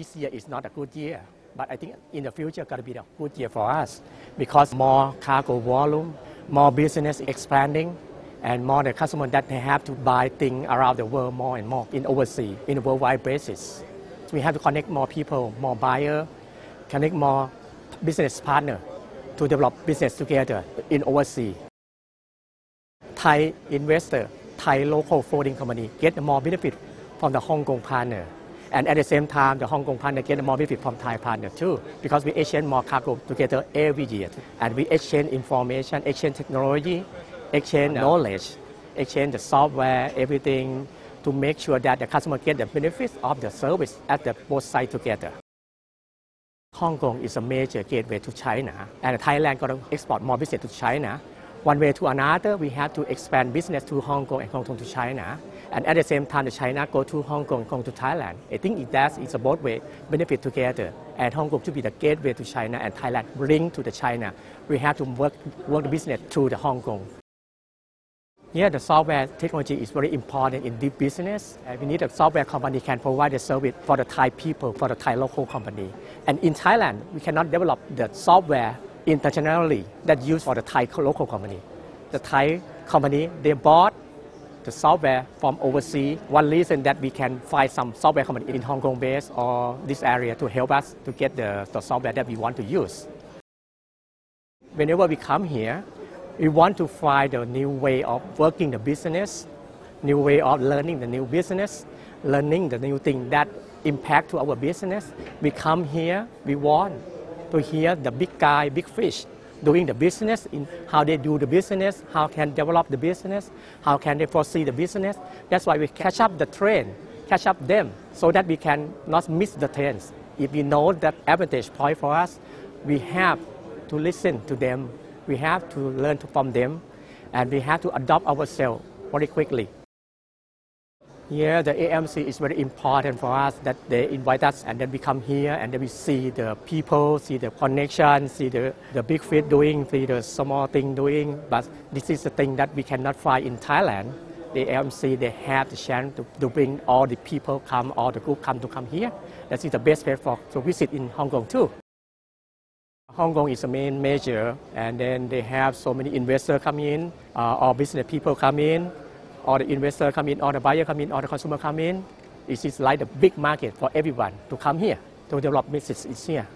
this year is not a good year, but I think in the future it's going to be a good year for us because more cargo volume, more business expanding, and more the customer that they have to buy things around the world more and more in overseas, in a worldwide basis. We have to connect more people, more buyer, connect more business partner to develop business together in overseas. Thai investor, Thai local forwarding company get more benefit from the Hong Kong partner. And at the same time, the Hong Kong partner get more benefit from Thai partner too, because we exchange more cargo together every year. And we exchange information, exchange technology, exchange knowledge, exchange the software, everything to make sure that the customer get the benefits of the service at the both sides together. Hong Kong is a major gateway to China, and Thailand got to export more business to China. One way to another, we have to expand business to Hong Kong and Hong Kong to China. And at the same time, the China go to Hong Kong, Kong to Thailand. I think that is a both way benefit together. And Hong Kong should be the gateway to China and Thailand link to the China. We have to work, work the business to the Hong Kong. Yeah, the software technology is very important in this business. We need a software company can provide the service for the Thai people, for the Thai local company. And in Thailand, we cannot develop the software internationally that used for the Thai local company. The Thai company, they bought the software from overseas. One reason that we can find some software company in Hong Kong base or this area to help us to get the, the software that we want to use. Whenever we come here, we want to find a new way of working the business, new way of learning the new business, learning the new thing that impact to our business. We come here, we want to hear the big guy, big fish doing the business, in how they do the business, how can develop the business, how can they foresee the business. That's why we catch up the trend, catch up them, so that we can not miss the trends. If we know that advantage point for us, we have to listen to them we have to learn from them and we have to adopt ourselves very quickly. Yeah, the AMC is very important for us that they invite us and then we come here and then we see the people, see the connection, see the, the big fish doing, see the small thing doing. But this is the thing that we cannot find in Thailand. The AMC, they have the chance to, to bring all the people come, all the group come to come here. That is the best place for to visit in Hong Kong too. Hong Kong is a main major, and then they have so many investors come in, uh, all business people come in, all the investors come in, all the buyer come in, all the consumer come in. It is like a big market for everyone to come here to develop business here.